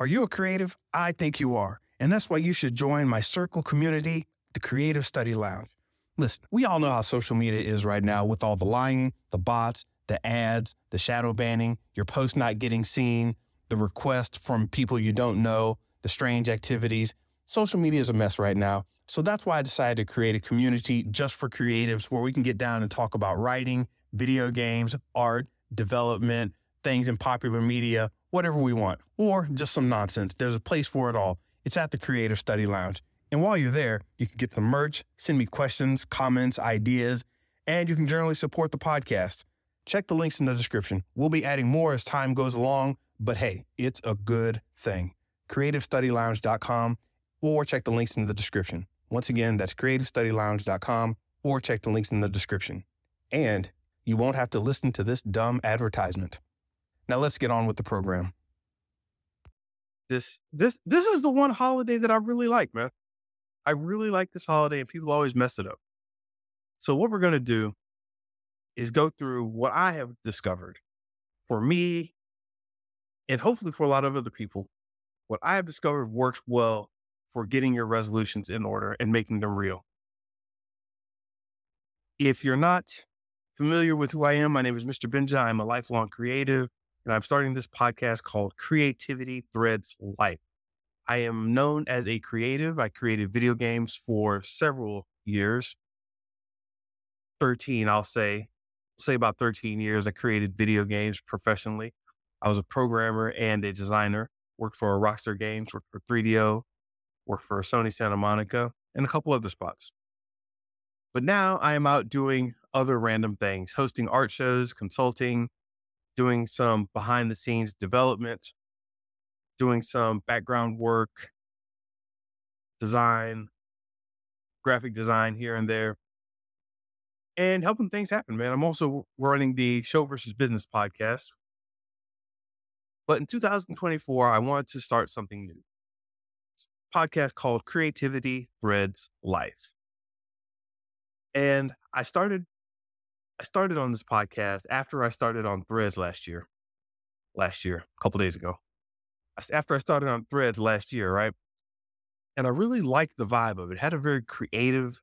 Are you a creative? I think you are. And that's why you should join my circle community, the Creative Study Lounge. Listen, we all know how social media is right now with all the lying, the bots, the ads, the shadow banning, your post not getting seen, the request from people you don't know, the strange activities. Social media is a mess right now. So that's why I decided to create a community just for creatives where we can get down and talk about writing, video games, art, development, things in popular media, whatever we want, or just some nonsense. There's a place for it all. It's at the Creative Study Lounge. And while you're there, you can get the merch, send me questions, comments, ideas, and you can generally support the podcast. Check the links in the description. We'll be adding more as time goes along, but hey, it's a good thing. CreativeStudyLounge.com or check the links in the description. Once again, that's CreativeStudyLounge.com or check the links in the description. And you won't have to listen to this dumb advertisement. Now let's get on with the program. This this this is the one holiday that I really like, man. I really like this holiday and people always mess it up. So what we're going to do is go through what I have discovered for me and hopefully for a lot of other people. What I have discovered works well for getting your resolutions in order and making them real. If you're not familiar with who I am, my name is Mr. Benja. I'm a lifelong creative, and I'm starting this podcast called Creativity Threads Life. I am known as a creative. I created video games for several years. 13, I'll say, say about 13 years. I created video games professionally. I was a programmer and a designer, worked for Rockstar Games, worked for 3DO, worked for Sony Santa Monica, and a couple other spots. But now I am out doing other random things, hosting art shows, consulting, doing some behind the scenes development, doing some background work, design, graphic design here and there, and helping things happen, man. I'm also running the Show versus Business podcast. But in 2024, I wanted to start something new. podcast called Creativity Threads Life. And I started I started on this podcast after I started on Threads last year. Last year, a couple days ago after I started on threads last year, right? And I really liked the vibe of it. it had a very creative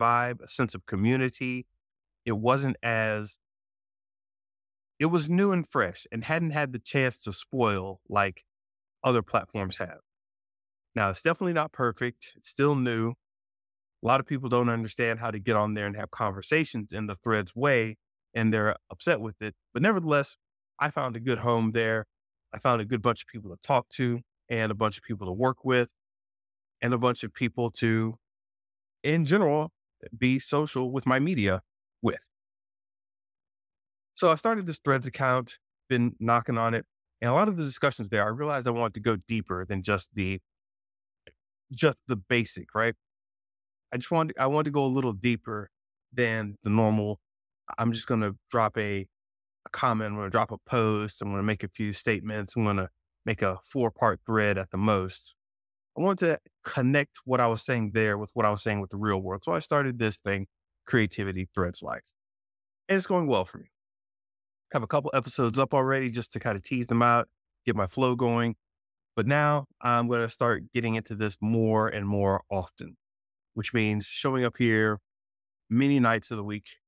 vibe, a sense of community. It wasn't as, it was new and fresh and hadn't had the chance to spoil like other platforms have. Now, it's definitely not perfect. It's still new. A lot of people don't understand how to get on there and have conversations in the threads way, and they're upset with it. But nevertheless, I found a good home there. I found a good bunch of people to talk to and a bunch of people to work with and a bunch of people to, in general, be social with my media with. So I started this Threads account, been knocking on it, and a lot of the discussions there, I realized I wanted to go deeper than just the just the basic, right? I just wanted I want to go a little deeper than the normal. I'm just going to drop a a comment. I'm going to drop a post. I'm going to make a few statements. I'm going to make a four part thread at the most. I want to connect what I was saying there with what I was saying with the real world. So I started this thing, Creativity Threads Life. And it's going well for me. I have a couple episodes up already just to kind of tease them out, get my flow going. But now I'm going to start getting into this more and more often, which means showing up here many nights of the week,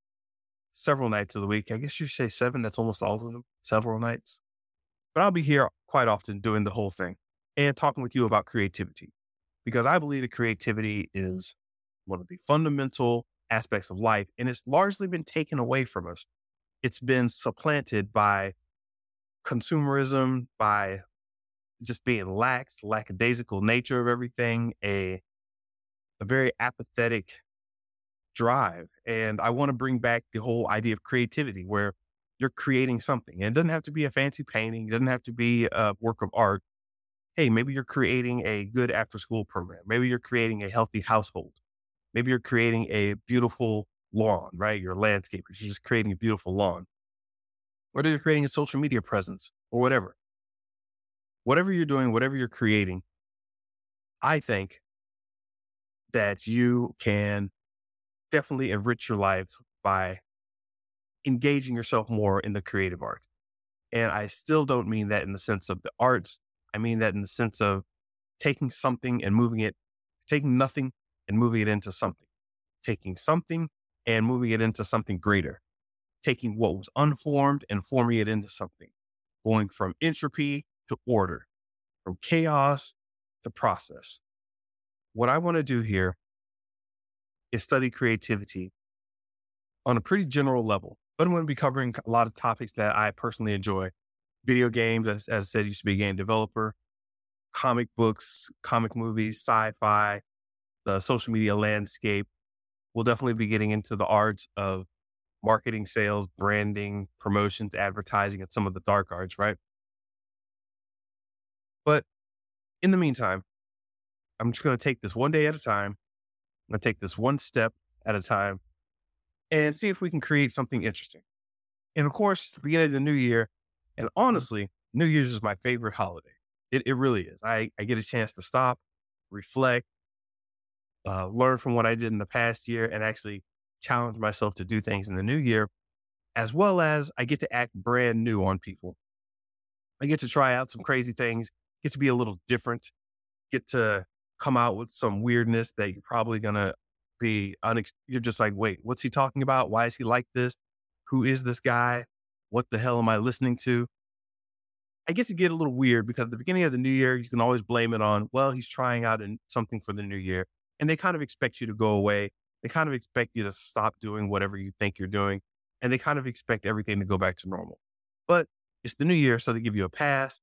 several nights of the week. I guess you say seven. That's almost all of them, several nights. But I'll be here quite often doing the whole thing and talking with you about creativity because I believe that creativity is one of the fundamental aspects of life and it's largely been taken away from us. It's been supplanted by consumerism, by just being lax, lackadaisical nature of everything, a a very apathetic drive. And I want to bring back the whole idea of creativity where you're creating something. And it doesn't have to be a fancy painting, it doesn't have to be a work of art. Hey, maybe you're creating a good after school program. Maybe you're creating a healthy household. Maybe you're creating a beautiful lawn, right? You're a landscaper. You're just creating a beautiful lawn. Whether you're creating a social media presence or whatever. Whatever you're doing, whatever you're creating, I think that you can definitely enrich your life by engaging yourself more in the creative art. And I still don't mean that in the sense of the arts. I mean that in the sense of taking something and moving it, taking nothing and moving it into something, taking something and moving it into something greater, taking what was unformed and forming it into something, going from entropy to order, from chaos to process. What I want to do here is study creativity on a pretty general level, but I'm going to be covering a lot of topics that I personally enjoy. Video games, as, as I said, used to be a game developer, comic books, comic movies, sci fi, the social media landscape. We'll definitely be getting into the arts of marketing, sales, branding, promotions, advertising, and some of the dark arts, right? But in the meantime, I'm just going to take this one day at a time. I'm going to take this one step at a time and see if we can create something interesting. And of course, the beginning of the new year, and honestly, New Year's is my favorite holiday. It, it really is. I, I get a chance to stop, reflect, uh, learn from what I did in the past year, and actually challenge myself to do things in the new year, as well as I get to act brand new on people. I get to try out some crazy things, get to be a little different, get to come out with some weirdness that you're probably going to be unex- you're just like, wait, what's he talking about? Why is he like this? Who is this guy? What the hell am I listening to? I guess it get a little weird because at the beginning of the new year, you can always blame it on, well, he's trying out something for the new year. And they kind of expect you to go away. They kind of expect you to stop doing whatever you think you're doing. And they kind of expect everything to go back to normal. But it's the new year, so they give you a pass.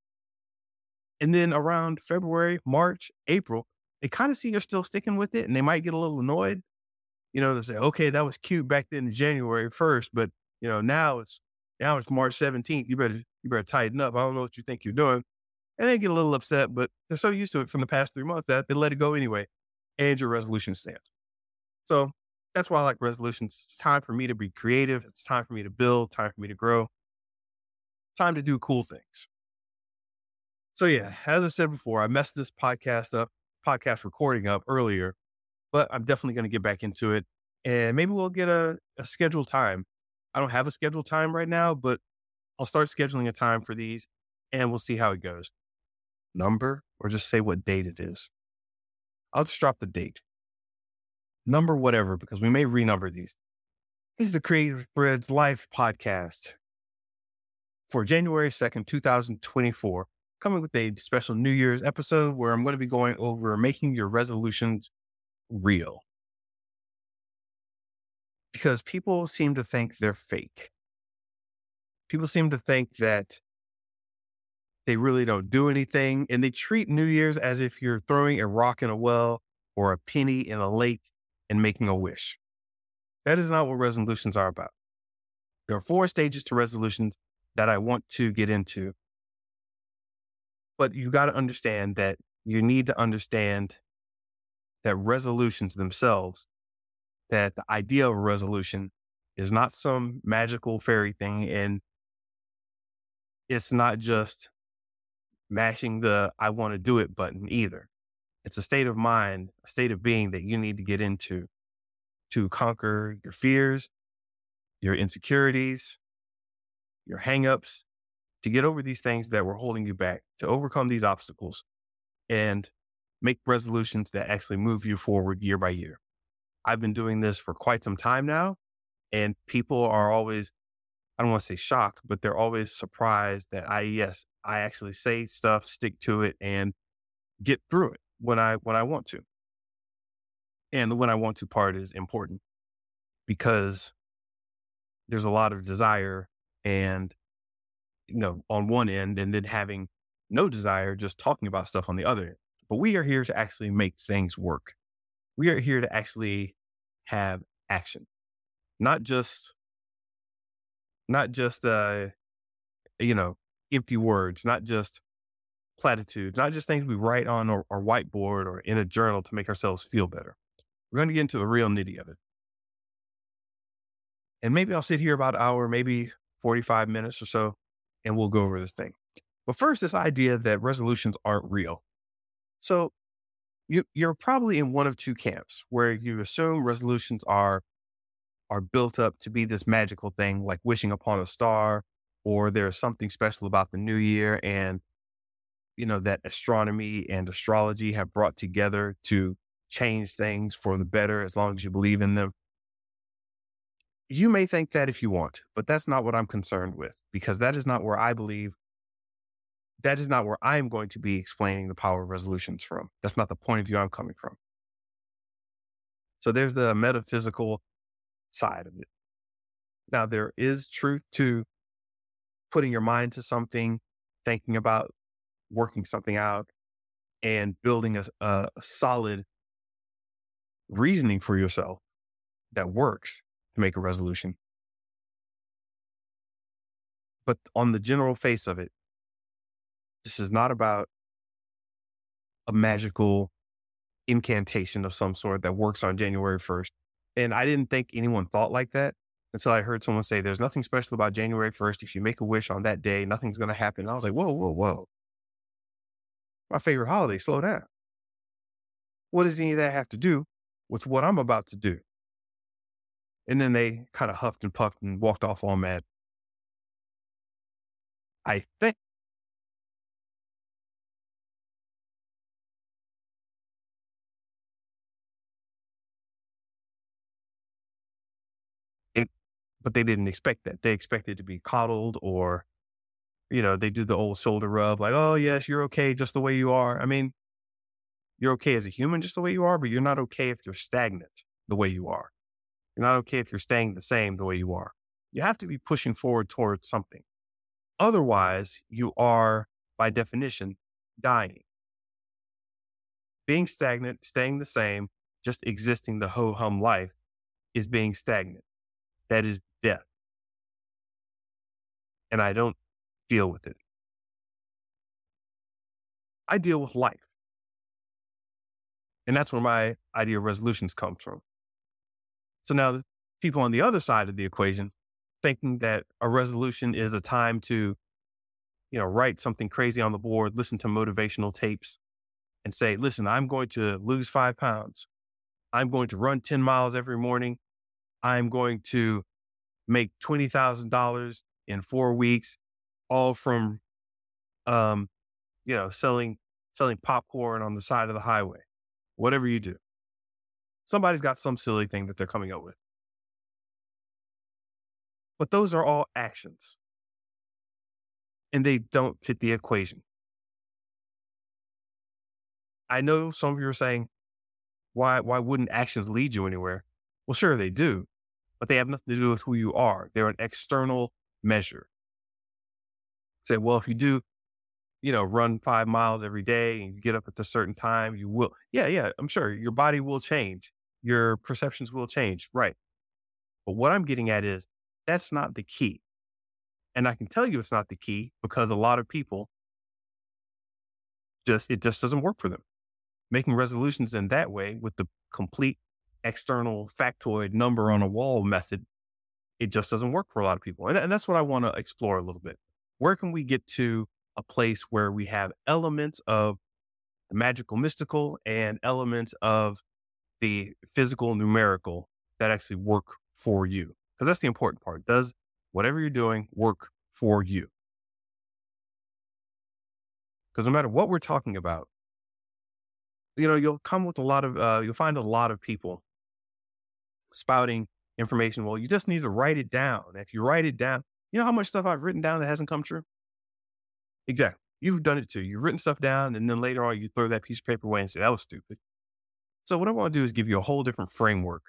And then around February, March, April, they kind of see you're still sticking with it and they might get a little annoyed. You know, they say, okay, that was cute back then in January 1st, but you know, now it's now it's March 17th. You better you better tighten up. I don't know what you think you're doing. And they get a little upset, but they're so used to it from the past three months that they let it go anyway. And your resolution stands. So that's why I like resolutions. It's time for me to be creative. It's time for me to build, time for me to grow, time to do cool things. So yeah, as I said before, I messed this podcast up, podcast recording up earlier, but I'm definitely going to get back into it. And maybe we'll get a, a scheduled time. I don't have a scheduled time right now, but I'll start scheduling a time for these and we'll see how it goes. Number or just say what date it is. I'll just drop the date. Number whatever, because we may renumber these. This is the Creative Threads Life podcast for January 2nd, 2024, coming with a special New Year's episode where I'm going to be going over making your resolutions real. Because people seem to think they're fake people seem to think that they really don't do anything and they treat New Year's as if you're throwing a rock in a well or a penny in a lake and making a wish. That is not what resolutions are about. There are four stages to resolutions that I want to get into. But you got to understand that you need to understand that resolutions themselves, that the idea of a resolution is not some magical fairy thing and it's not just mashing the I want to do it button either. It's a state of mind, a state of being that you need to get into to conquer your fears, your insecurities, your hangups, to get over these things that were holding you back, to overcome these obstacles and make resolutions that actually move you forward year by year. I've been doing this for quite some time now, and people are always I don't want to say shocked, but they're always surprised that I, yes, I actually say stuff, stick to it and get through it when I, when I want to. And the when I want to part is important because there's a lot of desire and, you know, on one end and then having no desire, just talking about stuff on the other end. But we are here to actually make things work. We are here to actually have action, not just not just uh you know empty words not just platitudes not just things we write on our, our whiteboard or in a journal to make ourselves feel better we're going to get into the real nitty of it and maybe i'll sit here about an hour maybe 45 minutes or so and we'll go over this thing but first this idea that resolutions aren't real so you, you're probably in one of two camps where you assume resolutions are are built up to be this magical thing, like wishing upon a star, or there's something special about the new year. And you know, that astronomy and astrology have brought together to change things for the better as long as you believe in them. You may think that if you want, but that's not what I'm concerned with because that is not where I believe that is not where I'm going to be explaining the power of resolutions from. That's not the point of view I'm coming from. So there's the metaphysical side of it. Now, there is truth to putting your mind to something, thinking about working something out, and building a, a solid reasoning for yourself that works to make a resolution. But on the general face of it, this is not about a magical incantation of some sort that works on January 1st. And I didn't think anyone thought like that until I heard someone say, there's nothing special about January 1st. If you make a wish on that day, nothing's going to happen. And I was like, whoa, whoa, whoa. My favorite holiday, slow down. What does any of that have to do with what I'm about to do? And then they kind of huffed and puffed and walked off all mad. I think It, but they didn't expect that. They expected to be coddled or, you know, they do the old shoulder rub, like, oh, yes, you're okay just the way you are. I mean, you're okay as a human just the way you are, but you're not okay if you're stagnant the way you are. You're not okay if you're staying the same the way you are. You have to be pushing forward towards something. Otherwise, you are, by definition, dying. Being stagnant, staying the same, just existing the ho hum life is being stagnant. That is death. And I don't deal with it. I deal with life. And that's where my idea of resolutions comes from. So now the people on the other side of the equation thinking that a resolution is a time to, you know, write something crazy on the board, listen to motivational tapes and say, listen, I'm going to lose five pounds. I'm going to run 10 miles every morning. I'm going to make $20,000 in four weeks, all from, um, you know, selling, selling popcorn on the side of the highway, whatever you do. Somebody's got some silly thing that they're coming up with. But those are all actions. And they don't fit the equation. I know some of you are saying, why, why wouldn't actions lead you anywhere? Well, sure, they do but they have nothing to do with who you are. They're an external measure. Say, well, if you do, you know, run five miles every day and you get up at a certain time, you will. Yeah, yeah, I'm sure your body will change. Your perceptions will change. Right. But what I'm getting at is that's not the key. And I can tell you it's not the key because a lot of people just, it just doesn't work for them. Making resolutions in that way with the complete external factoid number on a wall method, it just doesn't work for a lot of people. And, and that's what I want to explore a little bit. Where can we get to a place where we have elements of the magical mystical and elements of the physical numerical that actually work for you? Because that's the important part. Does whatever you're doing work for you? Because no matter what we're talking about, you know, you'll come with a lot of, uh, you'll find a lot of people spouting information. Well, you just need to write it down. If you write it down, you know how much stuff I've written down that hasn't come true? Exactly. You've done it too. You've written stuff down and then later on you throw that piece of paper away and say, that was stupid. So what I want to do is give you a whole different framework.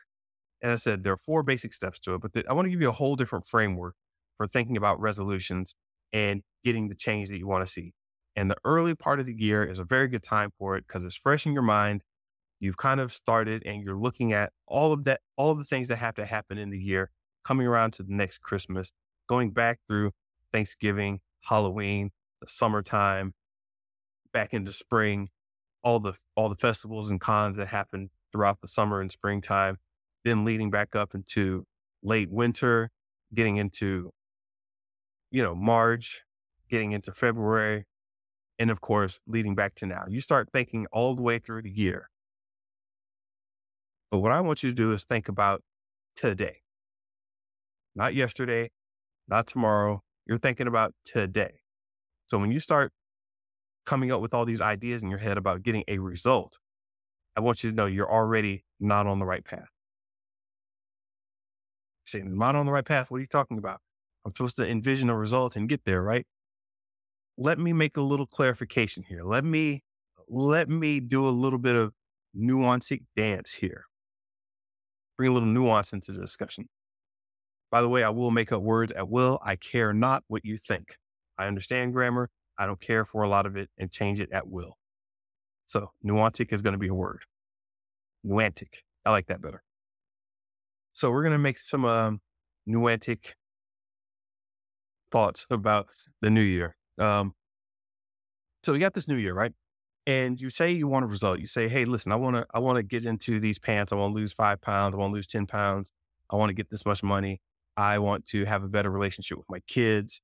And I said, there are four basic steps to it, but the, I want to give you a whole different framework for thinking about resolutions and getting the change that you want to see. And the early part of the year is a very good time for it because it's fresh in your mind you've kind of started and you're looking at all of that, all of the things that have to happen in the year, coming around to the next Christmas, going back through Thanksgiving, Halloween, the summertime, back into spring, all the all the festivals and cons that happen throughout the summer and springtime, then leading back up into late winter, getting into you know March, getting into February, and of course leading back to now. You start thinking all the way through the year but what I want you to do is think about today, not yesterday, not tomorrow. You're thinking about today. So when you start coming up with all these ideas in your head about getting a result, I want you to know you're already not on the right path. Am I on the right path? What are you talking about? I'm supposed to envision a result and get there, right? Let me make a little clarification here. Let me let me do a little bit of nuancing dance here. Bring a little nuance into the discussion. By the way, I will make up words at will. I care not what you think. I understand grammar. I don't care for a lot of it and change it at will. So nuantic is going to be a word. Nuantic. I like that better. So we're going to make some um, nuantic thoughts about the new year. Um, so we got this new year, right? And you say you want a result. You say, "Hey, listen, I want to, I want to get into these pants. I want to lose five pounds. I want to lose ten pounds. I want to get this much money. I want to have a better relationship with my kids."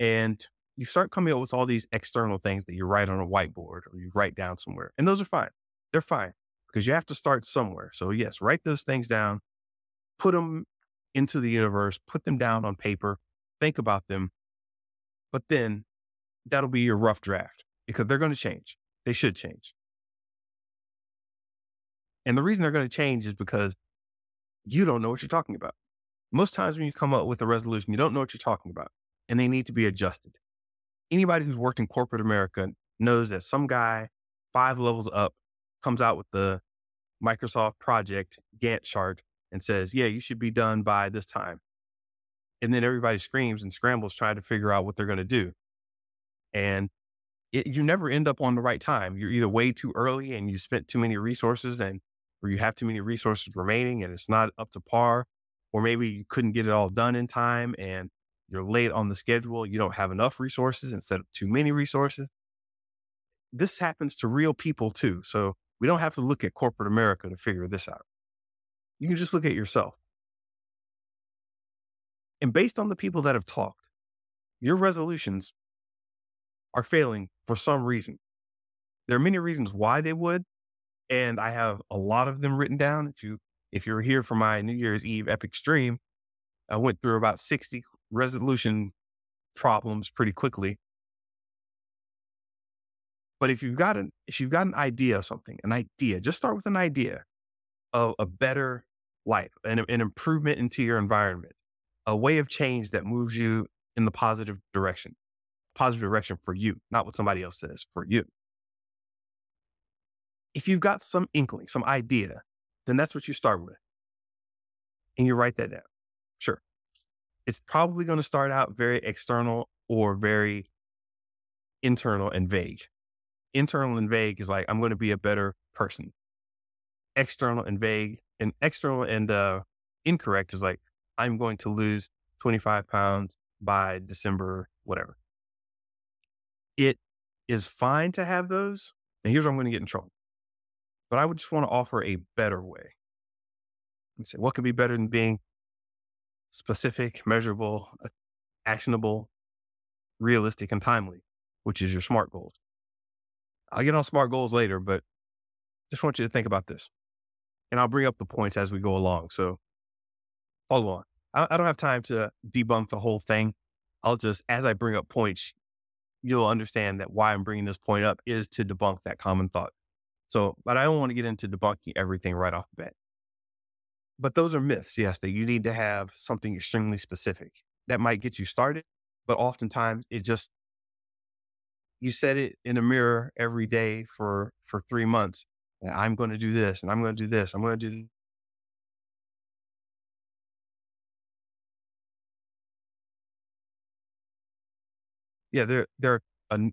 And you start coming up with all these external things that you write on a whiteboard or you write down somewhere. And those are fine. They're fine because you have to start somewhere. So, yes, write those things down, put them into the universe, put them down on paper, think about them. But then that'll be your rough draft because they're going to change. They should change. And the reason they're going to change is because you don't know what you're talking about. Most times when you come up with a resolution, you don't know what you're talking about and they need to be adjusted anybody who's worked in corporate America knows that some guy five levels up comes out with the Microsoft project Gantt chart and says, yeah, you should be done by this time. And then everybody screams and scrambles trying to figure out what they're going to do. And it, you never end up on the right time. You're either way too early and you spent too many resources and or you have too many resources remaining and it's not up to par, or maybe you couldn't get it all done in time and you're late on the schedule, you don't have enough resources instead of too many resources. This happens to real people too. So we don't have to look at corporate America to figure this out. You can just look at yourself. And based on the people that have talked, your resolutions are failing for some reason. There are many reasons why they would, and I have a lot of them written down. If you if you're here for my New Year's Eve epic stream, I went through about 60 resolution problems pretty quickly. But if you've got an if you've got an idea of something, an idea, just start with an idea of a better life, an, an improvement into your environment, a way of change that moves you in the positive direction, positive direction for you, not what somebody else says, for you. If you've got some inkling, some idea, then that's what you start with. And you write that down. Sure it's probably going to start out very external or very internal and vague. Internal and vague is like, I'm going to be a better person. External and vague and external and uh, incorrect is like, I'm going to lose 25 pounds by December, whatever. It is fine to have those. And here's where I'm going to get in trouble. But I would just want to offer a better way. And say, what could be better than being specific, measurable, uh, actionable, realistic, and timely, which is your SMART goals. I'll get on SMART goals later, but just want you to think about this. And I'll bring up the points as we go along. So follow on. I, I don't have time to debunk the whole thing. I'll just, as I bring up points, you'll understand that why I'm bringing this point up is to debunk that common thought. So, but I don't want to get into debunking everything right off the bat but those are myths, yes, that you need to have something extremely specific that might get you started. But oftentimes it just, you set it in a mirror every day for, for three months. And I'm going to do this and I'm going to do this. I'm going to do this. Yeah, there, there, are a,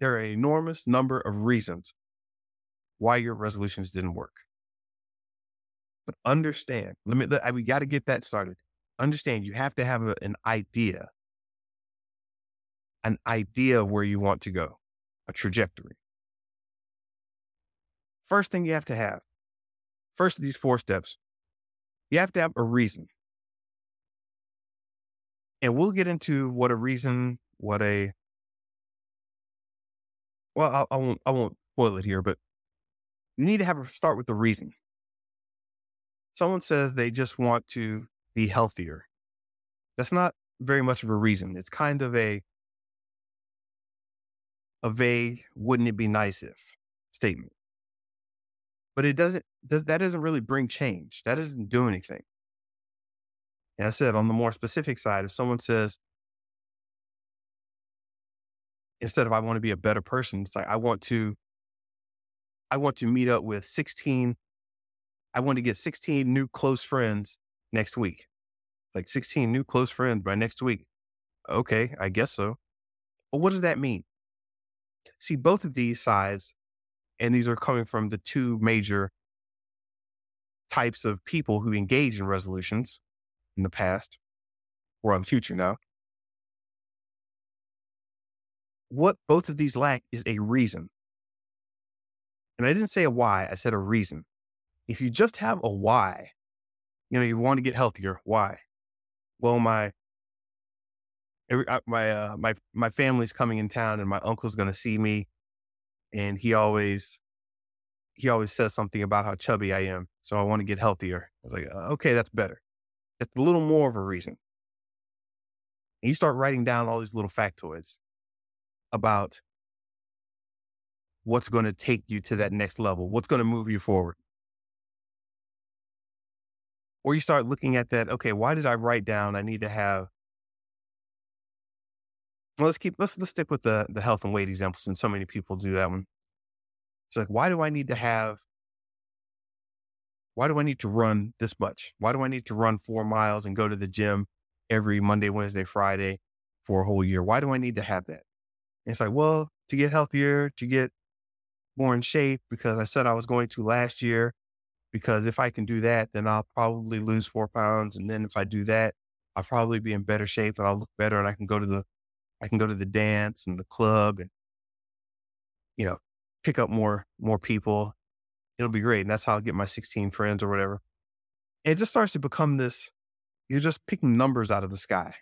there are an enormous number of reasons why your resolutions didn't work. But understand, let me, let, we got to get that started. Understand, you have to have a, an idea, an idea where you want to go, a trajectory. First thing you have to have, first of these four steps, you have to have a reason. And we'll get into what a reason, what a, well, I, I won't, I won't spoil it here, but you need to have a start with the reason someone says they just want to be healthier. That's not very much of a reason. It's kind of a a vague, wouldn't it be nice if statement. But it doesn't, does, that doesn't really bring change. That doesn't do anything. And I said, on the more specific side, if someone says, instead of I want to be a better person, it's like I want to, I want to meet up with 16, I want to get 16 new close friends next week. Like 16 new close friends by next week. Okay, I guess so. But what does that mean? See, both of these sides, and these are coming from the two major types of people who engage in resolutions in the past or on the future now. What both of these lack is a reason. And I didn't say a why, I said a reason. If you just have a why, you know, you want to get healthier. Why? Well, my every, uh, my uh, my my family's coming in town, and my uncle's going to see me, and he always he always says something about how chubby I am, so I want to get healthier. I was like, uh, okay, that's better. That's a little more of a reason. And you start writing down all these little factoids about what's going to take you to that next level, what's going to move you forward. Or you start looking at that, okay, why did I write down I need to have well, let's keep let's let's stick with the the health and weight example since so many people do that one. It's like, why do I need to have why do I need to run this much? Why do I need to run four miles and go to the gym every Monday, Wednesday, Friday for a whole year? Why do I need to have that? And it's like, well, to get healthier, to get more in shape, because I said I was going to last year. Because if I can do that, then I'll probably lose four pounds. And then if I do that, I'll probably be in better shape and I'll look better and I can go to the I can go to the dance and the club and, you know, pick up more, more people. It'll be great. And that's how I'll get my 16 friends or whatever. And it just starts to become this, you're just picking numbers out of the sky.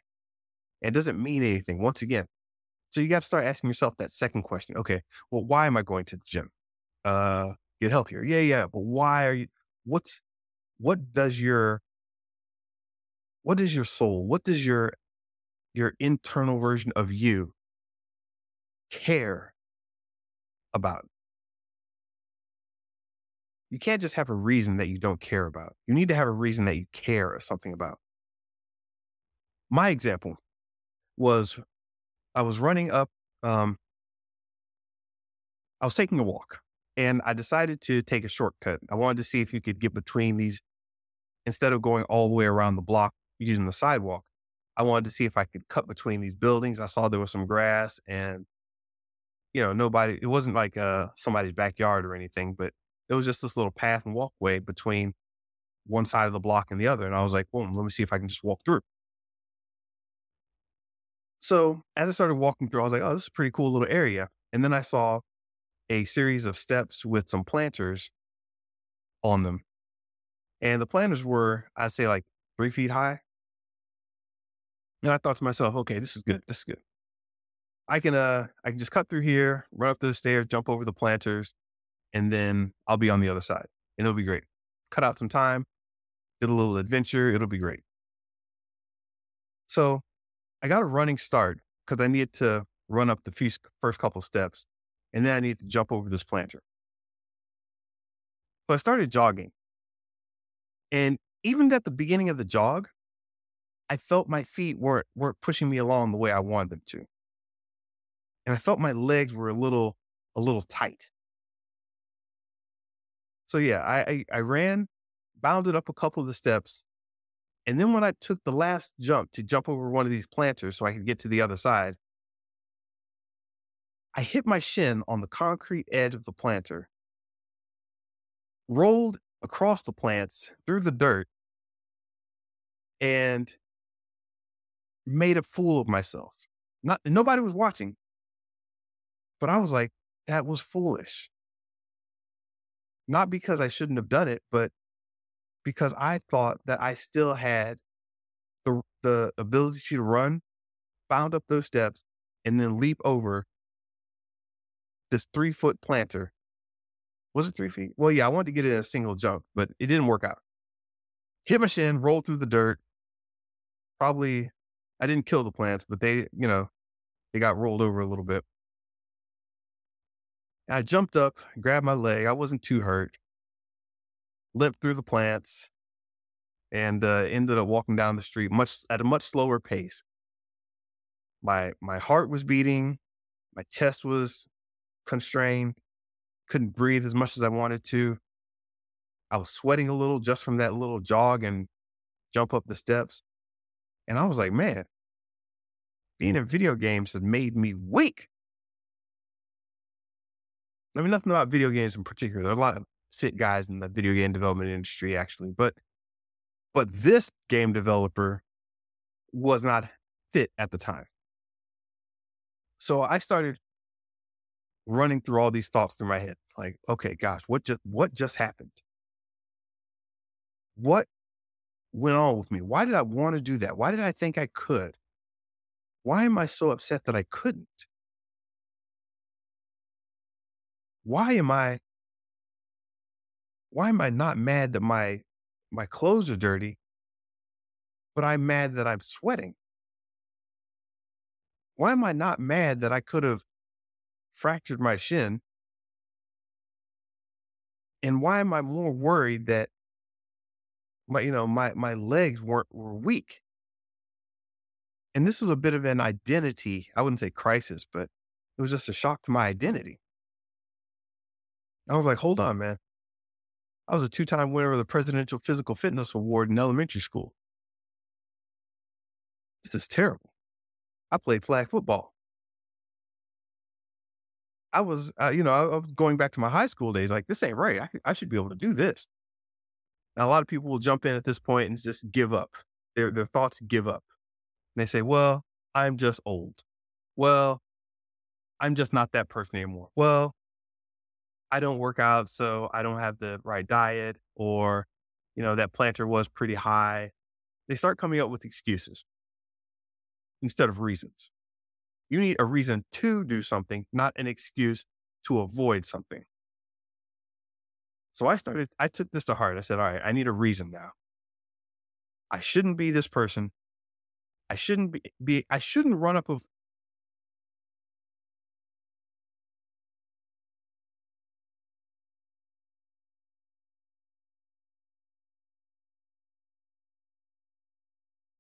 It doesn't mean anything once again. So you got to start asking yourself that second question. Okay. Well, why am I going to the gym? Uh, get healthier. Yeah. Yeah. But why are you, what's, what does your, what is your soul? What does your your internal version of you care about. You can't just have a reason that you don't care about. You need to have a reason that you care or something about. My example was I was running up, um, I was taking a walk and I decided to take a shortcut. I wanted to see if you could get between these instead of going all the way around the block using the sidewalk. I wanted to see if I could cut between these buildings. I saw there was some grass and, you know, nobody, it wasn't like uh, somebody's backyard or anything, but it was just this little path and walkway between one side of the block and the other. And I was like, boom, let me see if I can just walk through. So as I started walking through, I was like, oh, this is a pretty cool little area. And then I saw a series of steps with some planters on them. And the planters were, I'd say like three feet high. And I thought to myself, okay, this is good. This is good. I can uh I can just cut through here, run up those stairs, jump over the planters, and then I'll be on the other side. And it'll be great. Cut out some time, get a little adventure, it'll be great. So I got a running start because I needed to run up the first, first couple steps, and then I need to jump over this planter. So I started jogging. And even at the beginning of the jog, I felt my feet weren't weren't pushing me along the way I wanted them to. And I felt my legs were a little a little tight. So yeah, I, I, I ran, bounded up a couple of the steps, and then when I took the last jump to jump over one of these planters so I could get to the other side, I hit my shin on the concrete edge of the planter, rolled across the plants through the dirt, and made a fool of myself. Not nobody was watching, but I was like, that was foolish. Not because I shouldn't have done it, but because I thought that I still had the the ability to run, bound up those steps, and then leap over this three foot planter. Was it three feet? Well, yeah, I wanted to get it in a single jump, but it didn't work out. Hit my shin, rolled through the dirt, probably I didn't kill the plants, but they, you know, they got rolled over a little bit. I jumped up, grabbed my leg. I wasn't too hurt. Limped through the plants, and uh, ended up walking down the street much at a much slower pace. My my heart was beating, my chest was constrained, couldn't breathe as much as I wanted to. I was sweating a little just from that little jog and jump up the steps. And I was like, man, being in video games has made me weak. I mean, nothing about video games in particular. There are a lot of fit guys in the video game development industry, actually, but but this game developer was not fit at the time. So I started running through all these thoughts through my head. Like, okay, gosh, what just what just happened? What went on with me? Why did I want to do that? Why did I think I could? Why am I so upset that I couldn't? Why am I why am I not mad that my my clothes are dirty, but I'm mad that I'm sweating? Why am I not mad that I could have fractured my shin? And why am I more worried that my, you know, my my legs weren't were weak? And this was a bit of an identity, I wouldn't say crisis, but it was just a shock to my identity. I was like, hold on, man. I was a two time winner of the Presidential Physical Fitness Award in elementary school. This is terrible. I played flag football. I was, uh, you know, I, was going back to my high school days. Like, this ain't right. I, I should be able to do this. Now, a lot of people will jump in at this point and just give up. Their their thoughts give up. And they say, "Well, I'm just old. Well, I'm just not that person anymore. Well, I don't work out, so I don't have the right diet, or you know that planter was pretty high." They start coming up with excuses instead of reasons. You need a reason to do something, not an excuse to avoid something. So I started, I took this to heart. I said, all right, I need a reason now. I shouldn't be this person. I shouldn't be, be I shouldn't run up of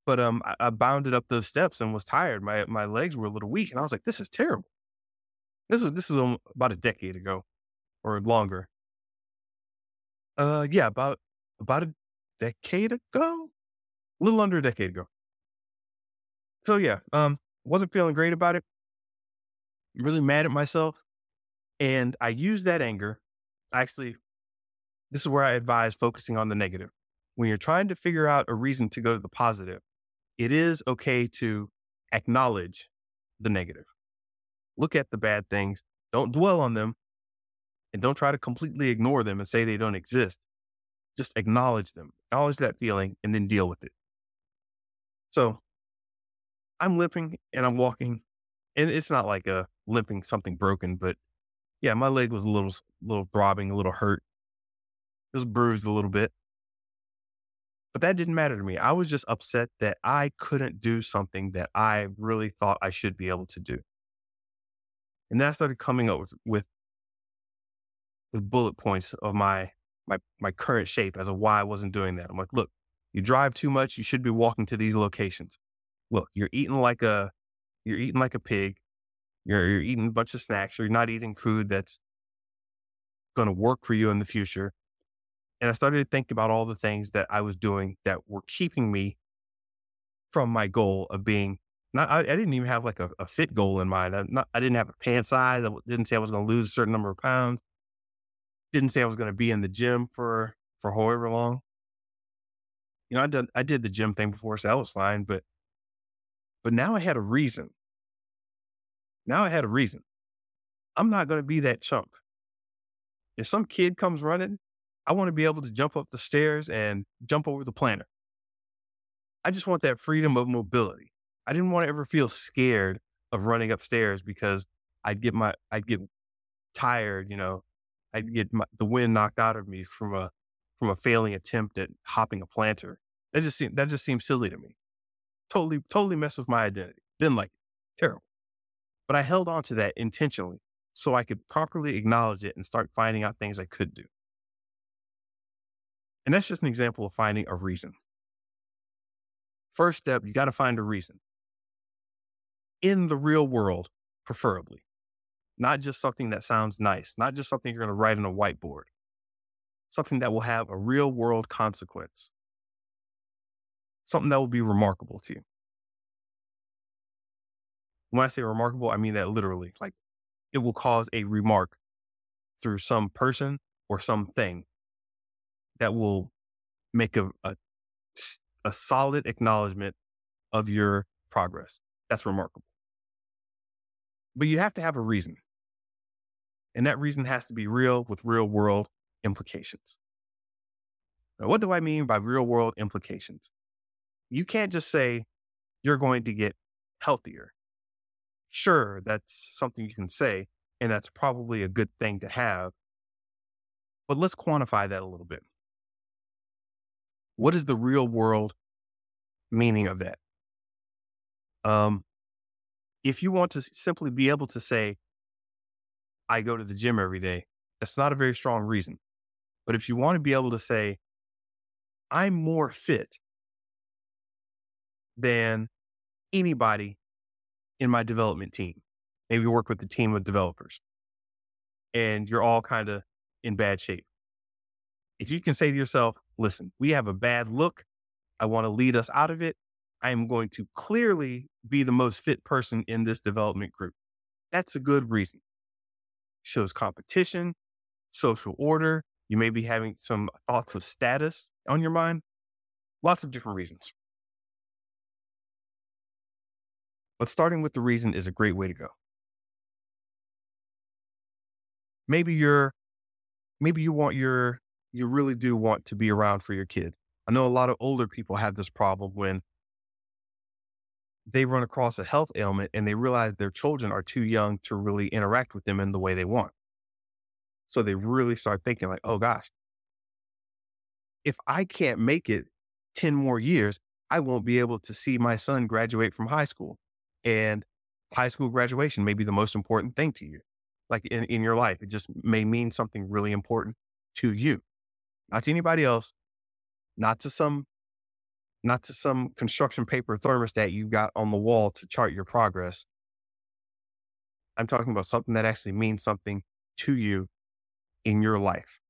But um, I, I bounded up those steps and was tired. My my legs were a little weak, and I was like, "This is terrible." This was this is about a decade ago, or longer. Uh, yeah, about about a decade ago, a little under a decade ago. So yeah, um, wasn't feeling great about it. Really mad at myself, and I used that anger. Actually, this is where I advise focusing on the negative. When you're trying to figure out a reason to go to the positive, it is okay to acknowledge the negative. Look at the bad things, don't dwell on them, and don't try to completely ignore them and say they don't exist. Just acknowledge them, acknowledge that feeling, and then deal with it. So I'm limping and I'm walking, and it's not like a limping something broken, but yeah, my leg was a little, little throbbing, a little hurt. It was bruised a little bit. But that didn't matter to me. I was just upset that I couldn't do something that I really thought I should be able to do. And then I started coming up with, with, with bullet points of my, my, my current shape as to why I wasn't doing that. I'm like, look, you drive too much. You should be walking to these locations. Look, you're eating like a, you're eating like a pig. You're, you're eating a bunch of snacks. or You're not eating food that's going to work for you in the future. And I started to think about all the things that I was doing that were keeping me from my goal of being not, I, I didn't even have like a, a fit goal in mind. I, not, I didn't have a pant size. I didn't say I was going to lose a certain number of pounds. Didn't say I was going to be in the gym for, for however long. You know, I did, I did the gym thing before, so that was fine. But, but now I had a reason. Now I had a reason. I'm not going to be that chump. If some kid comes running I want to be able to jump up the stairs and jump over the planter. I just want that freedom of mobility. I didn't want to ever feel scared of running upstairs because I'd get my, I'd get tired, you know, I'd get my, the wind knocked out of me from a, from a failing attempt at hopping a planter. That just seemed, that just seemed silly to me. Totally, totally messed with my identity. Didn't like it. Terrible. But I held on to that intentionally so I could properly acknowledge it and start finding out things I could do. And that's just an example of finding a reason. First step, you got to find a reason in the real world, preferably, not just something that sounds nice, not just something you're going to write on a whiteboard, something that will have a real world consequence, something that will be remarkable to you. When I say remarkable, I mean that literally. Like it will cause a remark through some person or something that will make a, a, a solid acknowledgement of your progress. That's remarkable. But you have to have a reason. And that reason has to be real with real world implications. Now, what do I mean by real world implications? You can't just say you're going to get healthier sure, that's something you can say, and that's probably a good thing to have. But let's quantify that a little bit. What is the real world meaning of that? Um, if you want to simply be able to say, I go to the gym every day, that's not a very strong reason. But if you want to be able to say, I'm more fit than anybody in my development team. Maybe work with a team of developers and you're all kind of in bad shape. If you can say to yourself, listen, we have a bad look. I want to lead us out of it. I am going to clearly be the most fit person in this development group. That's a good reason. Shows competition, social order. You may be having some thoughts of status on your mind. Lots of different reasons. But starting with the reason is a great way to go. Maybe you're, maybe you want your, you really do want to be around for your kids. I know a lot of older people have this problem when they run across a health ailment and they realize their children are too young to really interact with them in the way they want. So they really start thinking like, oh gosh, if I can't make it 10 more years, I won't be able to see my son graduate from high school and high school graduation may be the most important thing to you, like in, in your life. It just may mean something really important to you, not to anybody else, not to some, not to some construction paper thermostat you got on the wall to chart your progress. I'm talking about something that actually means something to you in your life.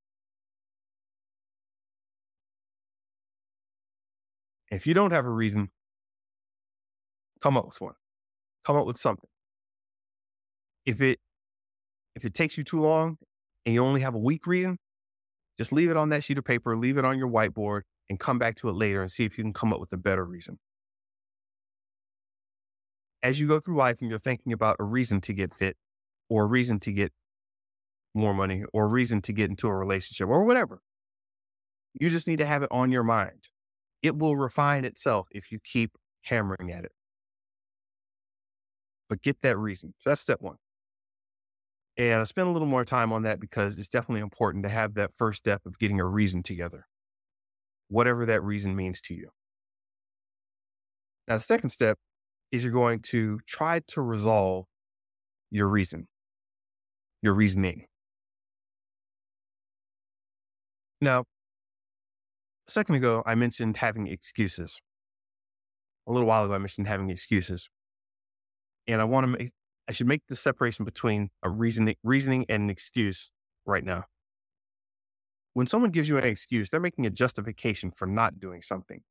If you don't have a reason, come up with one come up with something. If it if it takes you too long and you only have a weak reason, just leave it on that sheet of paper, leave it on your whiteboard, and come back to it later and see if you can come up with a better reason. As you go through life and you're thinking about a reason to get fit or a reason to get more money or a reason to get into a relationship or whatever, you just need to have it on your mind. It will refine itself if you keep hammering at it but get that reason. So that's step one. And I spent a little more time on that because it's definitely important to have that first step of getting a reason together, whatever that reason means to you. Now, the second step is you're going to try to resolve your reason, your reasoning. Now, a second ago, I mentioned having excuses. A little while ago, I mentioned having excuses and I want to make, I should make the separation between a reasoning, reasoning and an excuse right now. When someone gives you an excuse, they're making a justification for not doing something,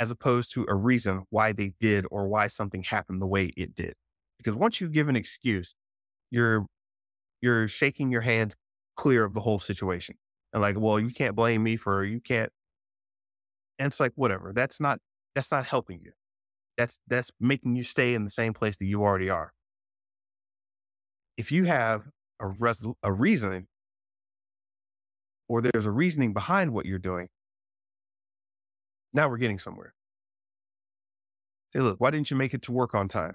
as opposed to a reason why they did or why something happened the way it did. Because once you give an excuse, you're you're shaking your hands clear of the whole situation. And like, well, you can't blame me for you can't. And it's like, whatever. That's not that's not helping you that's that's making you stay in the same place that you already are. If you have a res- a reason or there's a reasoning behind what you're doing, now we're getting somewhere. Say, look, why didn't you make it to work on time?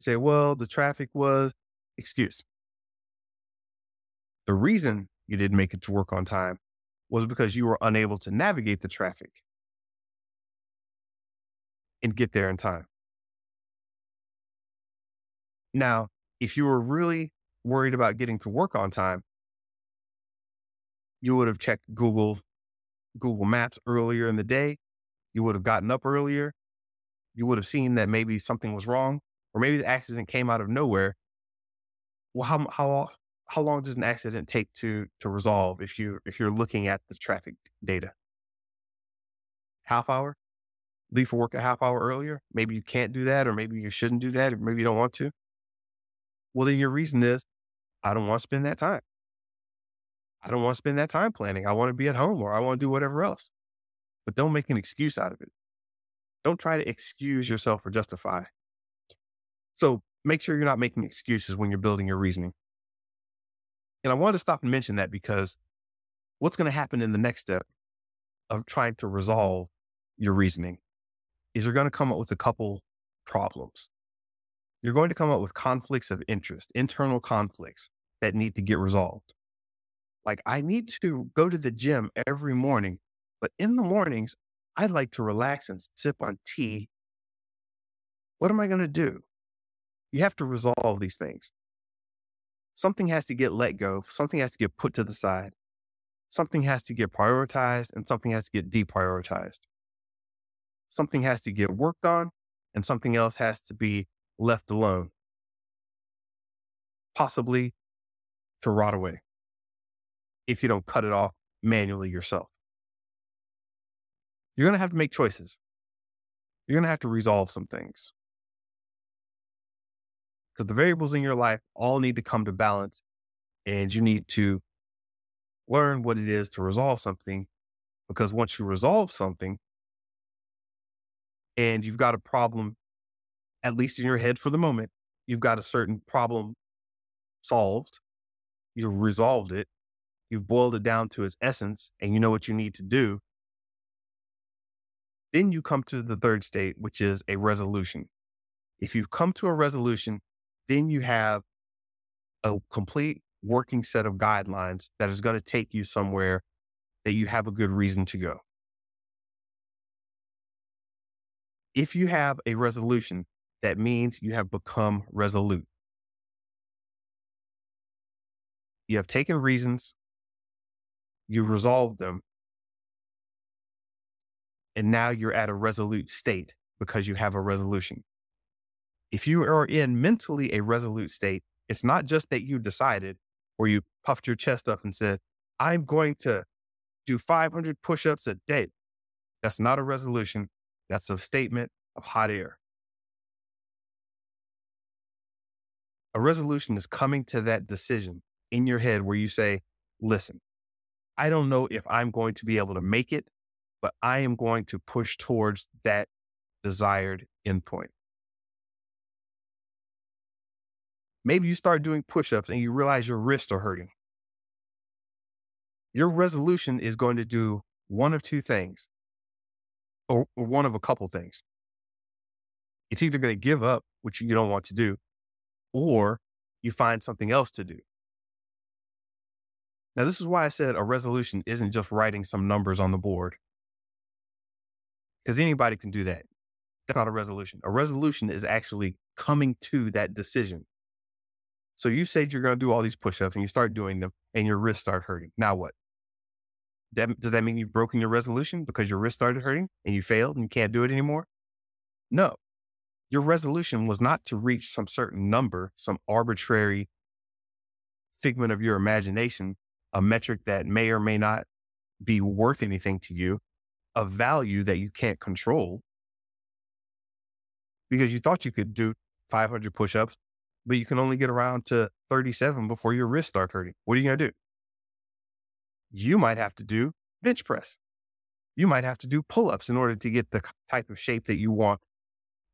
Say, well, the traffic was excuse. The reason you didn't make it to work on time was because you were unable to navigate the traffic and get there in time. Now, if you were really worried about getting to work on time, you would have checked Google Google Maps earlier in the day. You would have gotten up earlier. You would have seen that maybe something was wrong, or maybe the accident came out of nowhere. Well, how how how long does an accident take to to resolve if you if you're looking at the traffic data? Half hour? Leave for work a half hour earlier? Maybe you can't do that, or maybe you shouldn't do that, or maybe you don't want to. Well, then your reason is, I don't want to spend that time. I don't want to spend that time planning. I want to be at home or I want to do whatever else. But don't make an excuse out of it. Don't try to excuse yourself or justify. So make sure you're not making excuses when you're building your reasoning. And I wanted to stop and mention that because what's going to happen in the next step of trying to resolve your reasoning is you're going to come up with a couple problems. You're going to come up with conflicts of interest, internal conflicts that need to get resolved. Like, I need to go to the gym every morning, but in the mornings, I like to relax and sip on tea. What am I going to do? You have to resolve these things. Something has to get let go, something has to get put to the side, something has to get prioritized, and something has to get deprioritized. Something has to get worked on, and something else has to be left alone, possibly to rot away if you don't cut it off manually yourself. You're going to have to make choices. You're going to have to resolve some things. Because the variables in your life all need to come to balance, and you need to learn what it is to resolve something. Because once you resolve something and you've got a problem, at least in your head for the moment, you've got a certain problem solved, you've resolved it, you've boiled it down to its essence and you know what you need to do, then you come to the third state, which is a resolution. If you've come to a resolution, then you have a complete working set of guidelines that is going to take you somewhere that you have a good reason to go. If you have a resolution, that means you have become resolute. You have taken reasons you resolve them. And now you're at a resolute state because you have a resolution. If you are in mentally a resolute state, it's not just that you decided or you puffed your chest up and said, I'm going to do 500 push ups a day. That's not a resolution. That's a statement of hot air. A resolution is coming to that decision in your head where you say, listen, I don't know if I'm going to be able to make it, but I am going to push towards that desired endpoint. Maybe you start doing push ups and you realize your wrists are hurting. Your resolution is going to do one of two things, or, one of a couple things. It's either going to give up, which you don't want to do, or you find something else to do. Now, this is why I said a resolution isn't just writing some numbers on the board, because anybody can do that. That's not a resolution. A resolution is actually coming to that decision. So you said you're going to do all these push-ups and you start doing them and your wrists start hurting. Now what? That, does that mean you've broken your resolution because your wrist started hurting and you failed and you can't do it anymore? No. Your resolution was not to reach some certain number, some arbitrary figment of your imagination a metric that may or may not be worth anything to you, a value that you can't control because you thought you could do 500 push ups, but you can only get around to 37 before your wrists start hurting. What are you going to do? You might have to do bench press. You might have to do pull ups in order to get the type of shape that you want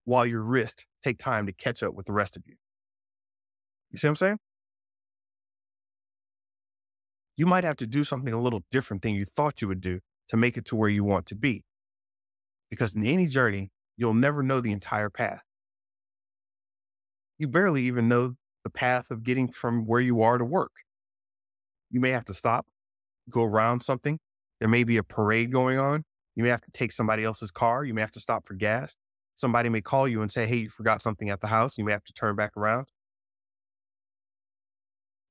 while your wrist take time to catch up with the rest of you. You see what I'm saying? you might have to do something a little different than you thought you would do to make it to where you want to be. Because in any journey, you'll never know the entire path. You barely even know the path of getting from where you are to work. You may have to stop, go around something. There may be a parade going on. You may have to take somebody else's car. You may have to stop for gas. Somebody may call you and say, Hey, you forgot something at the house. You may have to turn back around.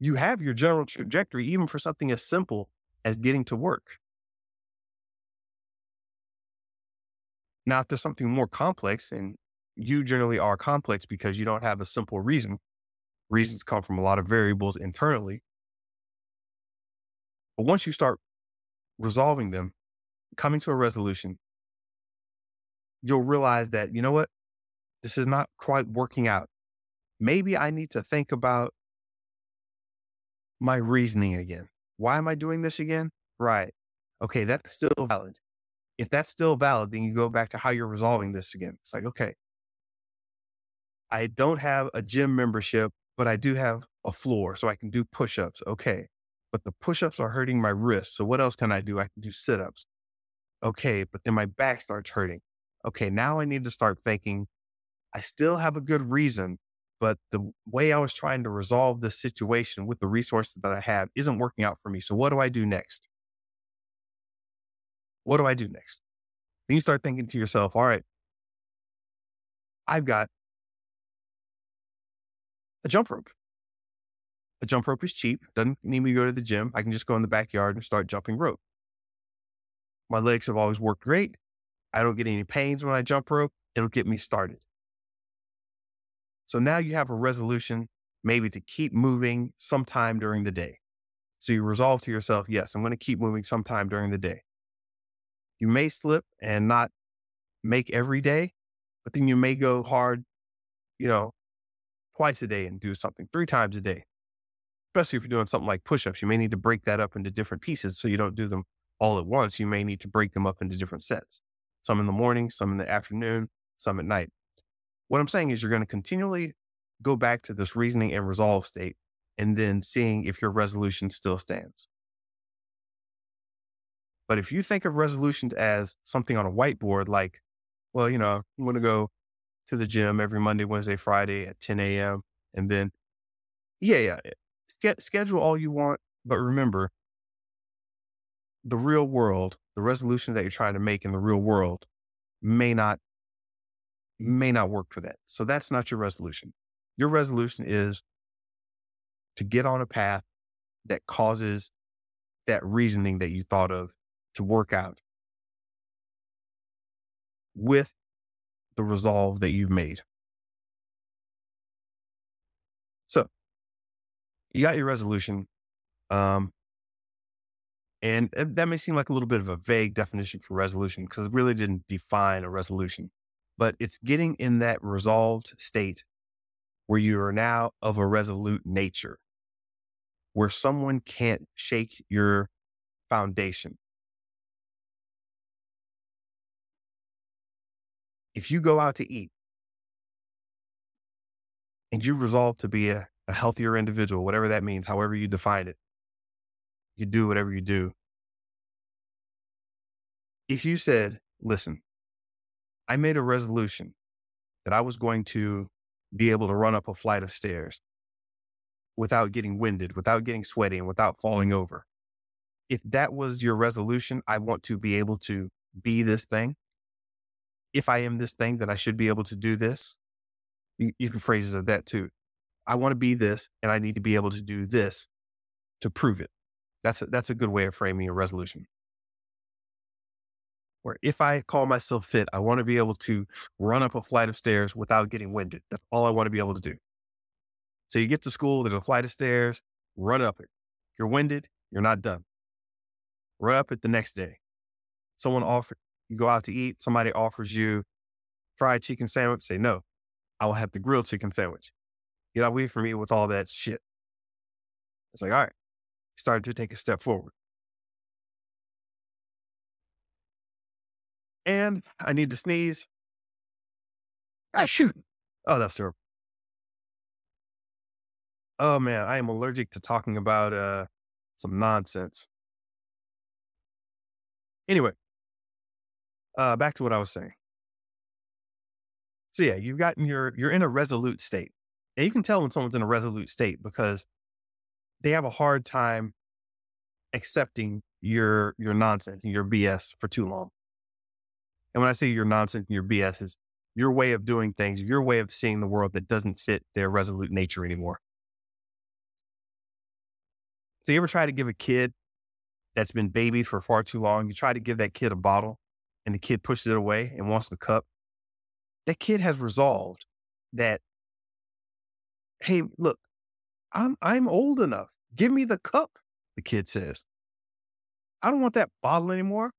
you have your general trajectory, even for something as simple as getting to work. Now, if there's something more complex, and you generally are complex because you don't have a simple reason, reasons come from a lot of variables internally. But once you start resolving them, coming to a resolution, you'll realize that, you know what? This is not quite working out. Maybe I need to think about my reasoning again. Why am I doing this again? Right. Okay, that's still valid. If that's still valid, then you go back to how you're resolving this again. It's like, okay, I don't have a gym membership, but I do have a floor so I can do push ups. Okay. But the push ups are hurting my wrists. So what else can I do? I can do sit ups. Okay. But then my back starts hurting. Okay. Now I need to start thinking I still have a good reason, but the way I was trying to resolve this situation with the resources that I have isn't working out for me. So what do I do next? What do I do next? Then you start thinking to yourself, all right, I've got a jump rope. A jump rope is cheap. Doesn't need me to go to the gym. I can just go in the backyard and start jumping rope. My legs have always worked great. I don't get any pains when I jump rope. It'll get me started. So now you have a resolution maybe to keep moving sometime during the day. So you resolve to yourself, yes, I'm going to keep moving sometime during the day. You may slip and not make every day, but then you may go hard, you know, twice a day and do something three times a day. Especially if you're doing something like push ups, you may need to break that up into different pieces so you don't do them all at once. You may need to break them up into different sets some in the morning, some in the afternoon, some at night. What I'm saying is you're going to continually go back to this reasoning and resolve state and then seeing if your resolution still stands. But if you think of resolutions as something on a whiteboard, like, well, you know, I'm going to go to the gym every Monday, Wednesday, Friday at 10 a.m. And then, yeah, yeah, eh, schedule all you want. But remember, the real world, the resolution that you're trying to make in the real world may not may not work for that. So that's not your resolution. Your resolution is to get on a path that causes that reasoning that you thought of to work out with the resolve that you've made. You got your resolution. Um, and that may seem like a little bit of a vague definition for resolution because it really didn't define a resolution but it's getting in that resolved state where you are now of a resolute nature, where someone can't shake your foundation. If you go out to eat and you resolve to be a, a healthier individual, whatever that means, however you define it, you do whatever you do. If you said, listen, I made a resolution that I was going to be able to run up a flight of stairs without getting winded, without getting sweaty, and without falling over. If that was your resolution, I want to be able to be this thing. If I am this thing, then I should be able to do this. You, you can phrases of that too. I want to be this, and I need to be able to do this to prove it. That's a, that's a good way of framing a resolution where if I call myself fit, I want to be able to run up a flight of stairs without getting winded. That's all I want to be able to do. So you get to school, there's a flight of stairs, run up it. You're winded, you're not done. Run up it the next day. Someone offers, you go out to eat, somebody offers you fried chicken sandwich, say no, I will have the grilled chicken sandwich. Get away from me with all that shit. It's like, all right, started to take a step forward. and I need to sneeze. Ah, shoot. Oh, that's terrible. Oh man, I am allergic to talking about uh some nonsense. Anyway, uh back to what I was saying. So yeah, you've gotten your you're in a resolute state. And you can tell when someone's in a resolute state because they have a hard time accepting your your nonsense and your BS for too long. And when I say your nonsense and your BS is your way of doing things, your way of seeing the world that doesn't fit their resolute nature anymore. So you ever try to give a kid that's been babied for far too long, you try to give that kid a bottle and the kid pushes it away and wants the cup? That kid has resolved that, hey, look, I'm I'm old enough. Give me the cup, the kid says. I don't want that bottle anymore.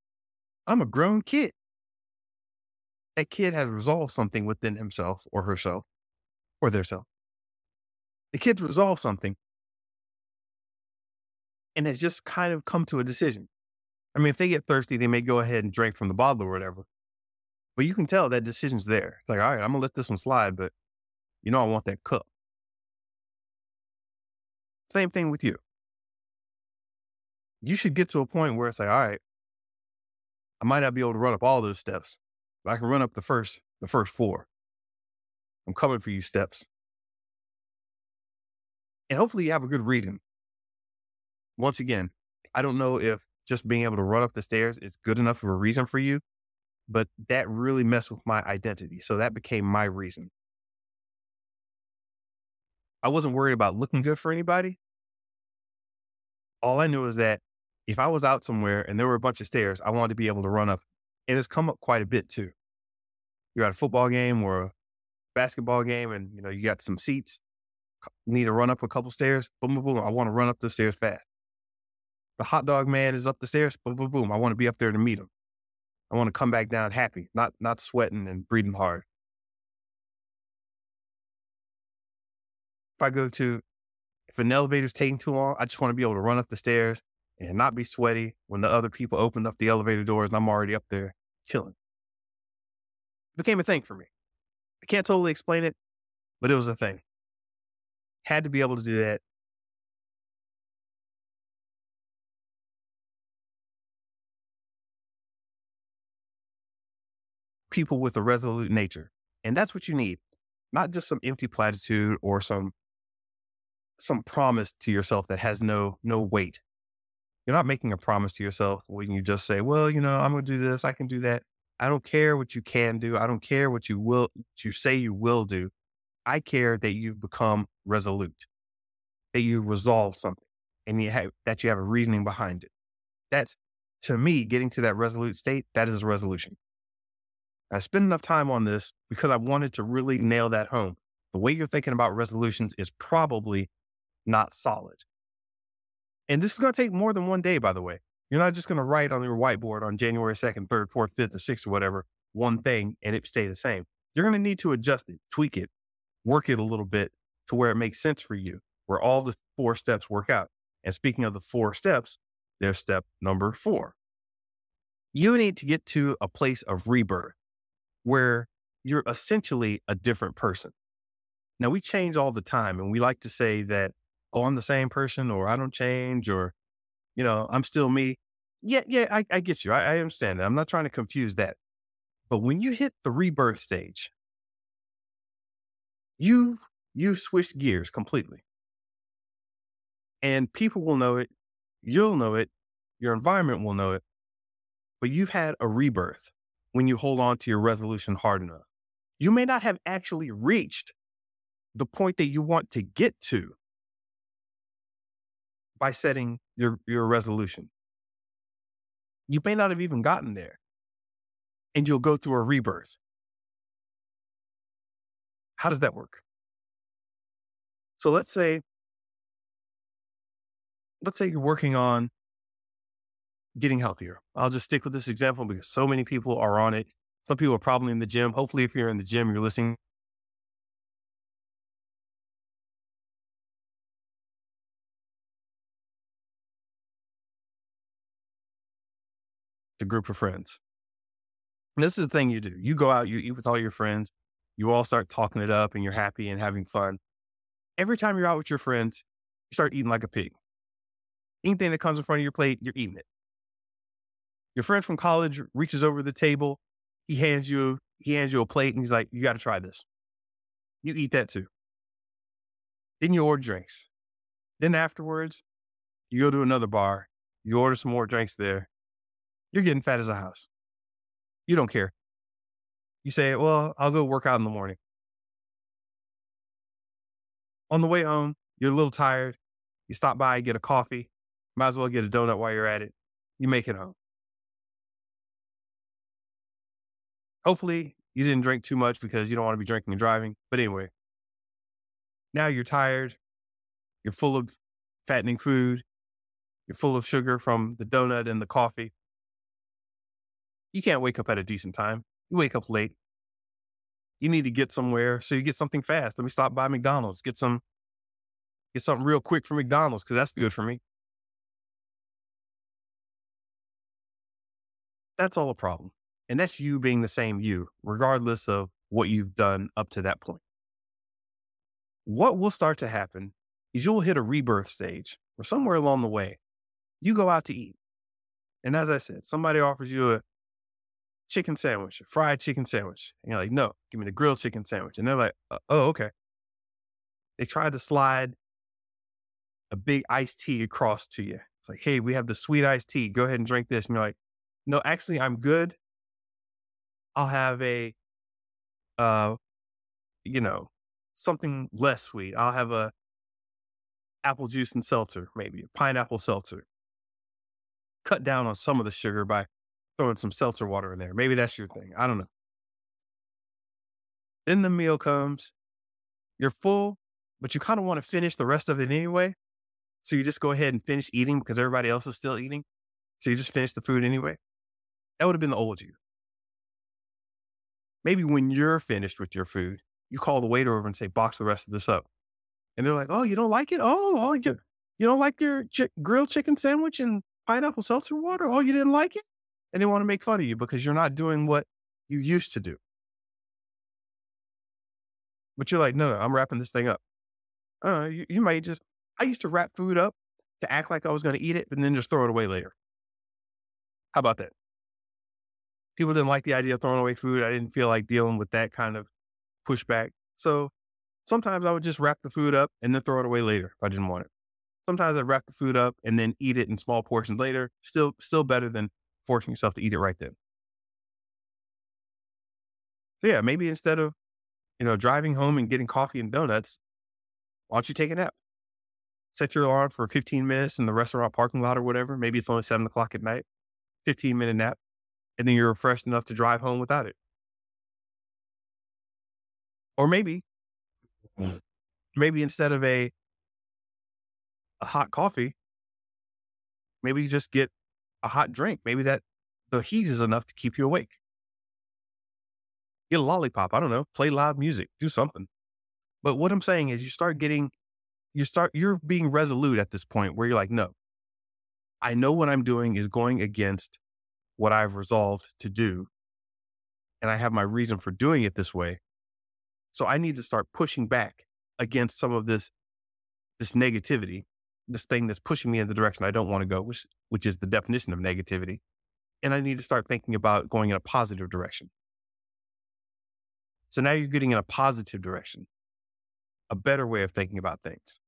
I'm a grown kid. That kid has resolved something within himself or herself or their self. The kid's resolved something and has just kind of come to a decision. I mean, if they get thirsty, they may go ahead and drink from the bottle or whatever. But you can tell that decision's there. It's like, all right, I'm gonna let this one slide, but you know I want that cup. Same thing with you. You should get to a point where it's like, all right, I might not be able to run up all those steps, but I can run up the first, the first four. I'm coming for you steps. And hopefully you have a good reading. Once again, I don't know if just being able to run up the stairs is good enough of a reason for you, but that really messed with my identity. So that became my reason. I wasn't worried about looking good for anybody. All I knew is that if I was out somewhere and there were a bunch of stairs, I wanted to be able to run up. And it's come up quite a bit too. You're at a football game or a basketball game and you know you got some seats, need to run up a couple stairs, boom, boom, boom. I want to run up the stairs fast. The hot dog man is up the stairs, boom, boom, boom. I want to be up there to meet him. I want to come back down happy, not not sweating and breathing hard. I go to if an elevator's taking too long, I just want to be able to run up the stairs and not be sweaty when the other people open up the elevator doors and I'm already up there chilling. It became a thing for me. I can't totally explain it, but it was a thing. Had to be able to do that. People with a resolute nature. And that's what you need. Not just some empty platitude or some some promise to yourself that has no no weight. You're not making a promise to yourself when you just say, "Well, you know, I'm going to do this, I can do that." I don't care what you can do. I don't care what you will what you say you will do. I care that you've become resolute, that you resolve something, and you have that you have a reasoning behind it. That's to me getting to that resolute state. That is a resolution. I spent enough time on this because I wanted to really nail that home. The way you're thinking about resolutions is probably not solid. And this is going to take more than one day, by the way. You're not just going to write on your whiteboard on January 2nd, 3rd, 4th, 5th, or 6th, or whatever, one thing and it stay the same. You're going to need to adjust it, tweak it, work it a little bit to where it makes sense for you, where all the four steps work out. And speaking of the four steps, there's step number four. You need to get to a place of rebirth where you're essentially a different person. Now, we change all the time, and we like to say that, oh, I'm the same person, or I don't change, or you know, I'm still me. Yeah, yeah, I, I get you. I, I understand that. I'm not trying to confuse that. But when you hit the rebirth stage, you you switch gears completely. And people will know it, you'll know it, your environment will know it, but you've had a rebirth when you hold on to your resolution hard enough. You may not have actually reached the point that you want to get to by setting your, your resolution. You may not have even gotten there, and you'll go through a rebirth. How does that work? So let's say, let's say you're working on getting healthier. I'll just stick with this example because so many people are on it. Some people are probably in the gym. Hopefully, if you're in the gym, you're listening group of friends. And this is the thing you do. You go out, you eat with all your friends, you all start talking it up and you're happy and having fun. Every time you're out with your friends, you start eating like a pig. Anything that comes in front of your plate, you're eating it. Your friend from college reaches over the table, he hands you he hands you a plate and he's like, "You got to try this." You eat that too. Then you order drinks. Then afterwards, you go to another bar, you order some more drinks there, you're getting fat as a house. You don't care. You say, well, I'll go work out in the morning. On the way home, you're a little tired. You stop by, get a coffee. Might as well get a donut while you're at it. You make it home. Hopefully, you didn't drink too much because you don't want to be drinking and driving. But anyway, now you're tired. You're full of fattening food. You're full of sugar from the donut and the coffee. You can't wake up at a decent time. You wake up late. You need to get somewhere, so you get something fast. Let me stop by McDonald's. Get some, get something real quick from McDonald's because that's good for me. That's all a problem. And that's you being the same you, regardless of what you've done up to that point. What will start to happen is you'll hit a rebirth stage or somewhere along the way, you go out to eat. And as I said, somebody offers you a chicken sandwich, a fried chicken sandwich. And you're like, no, give me the grilled chicken sandwich. And they're like, uh, oh, okay. They tried to slide a big iced tea across to you. It's like, hey, we have the sweet iced tea. Go ahead and drink this. And you're like, no, actually, I'm good. I'll have a, uh, you know, something less sweet. I'll have a apple juice and seltzer, maybe a pineapple seltzer. Cut down on some of the sugar by throwing some seltzer water in there. Maybe that's your thing. I don't know. Then the meal comes. You're full, but you kind of want to finish the rest of it anyway. So you just go ahead and finish eating because everybody else is still eating. So you just finish the food anyway. That would have been the old you. Maybe when you're finished with your food, you call the waiter over and say, box the rest of this up. And they're like, oh, you don't like it? Oh, oh you, you don't like your grilled chicken sandwich and pineapple seltzer water? Oh, you didn't like it? And they want to make fun of you because you're not doing what you used to do. But you're like, no, no, I'm wrapping this thing up. Uh, you, you might just, I used to wrap food up to act like I was going to eat it and then just throw it away later. How about that? people didn't like the idea of throwing away food. I didn't feel like dealing with that kind of pushback. So sometimes I would just wrap the food up and then throw it away later if I didn't want it. Sometimes I'd wrap the food up and then eat it in small portions later. Still, still better than forcing yourself to eat it right then. So yeah, maybe instead of, you know, driving home and getting coffee and donuts, why don't you take a nap? Set your alarm for 15 minutes in the restaurant parking lot or whatever. Maybe it's only seven o'clock at night. 15 minute nap and then you're refreshed enough to drive home without it. Or maybe, mm. maybe instead of a a hot coffee, maybe you just get a hot drink. Maybe that the heat is enough to keep you awake. Get a lollipop. I don't know. Play live music. Do something. But what I'm saying is, you start getting, you start, you're being resolute at this point where you're like, no, I know what I'm doing is going against what I've resolved to do. And I have my reason for doing it this way. So I need to start pushing back against some of this, this negativity, this thing that's pushing me in the direction I don't want to go, which, which is the definition of negativity. And I need to start thinking about going in a positive direction. So now you're getting in a positive direction, a better way of thinking about things,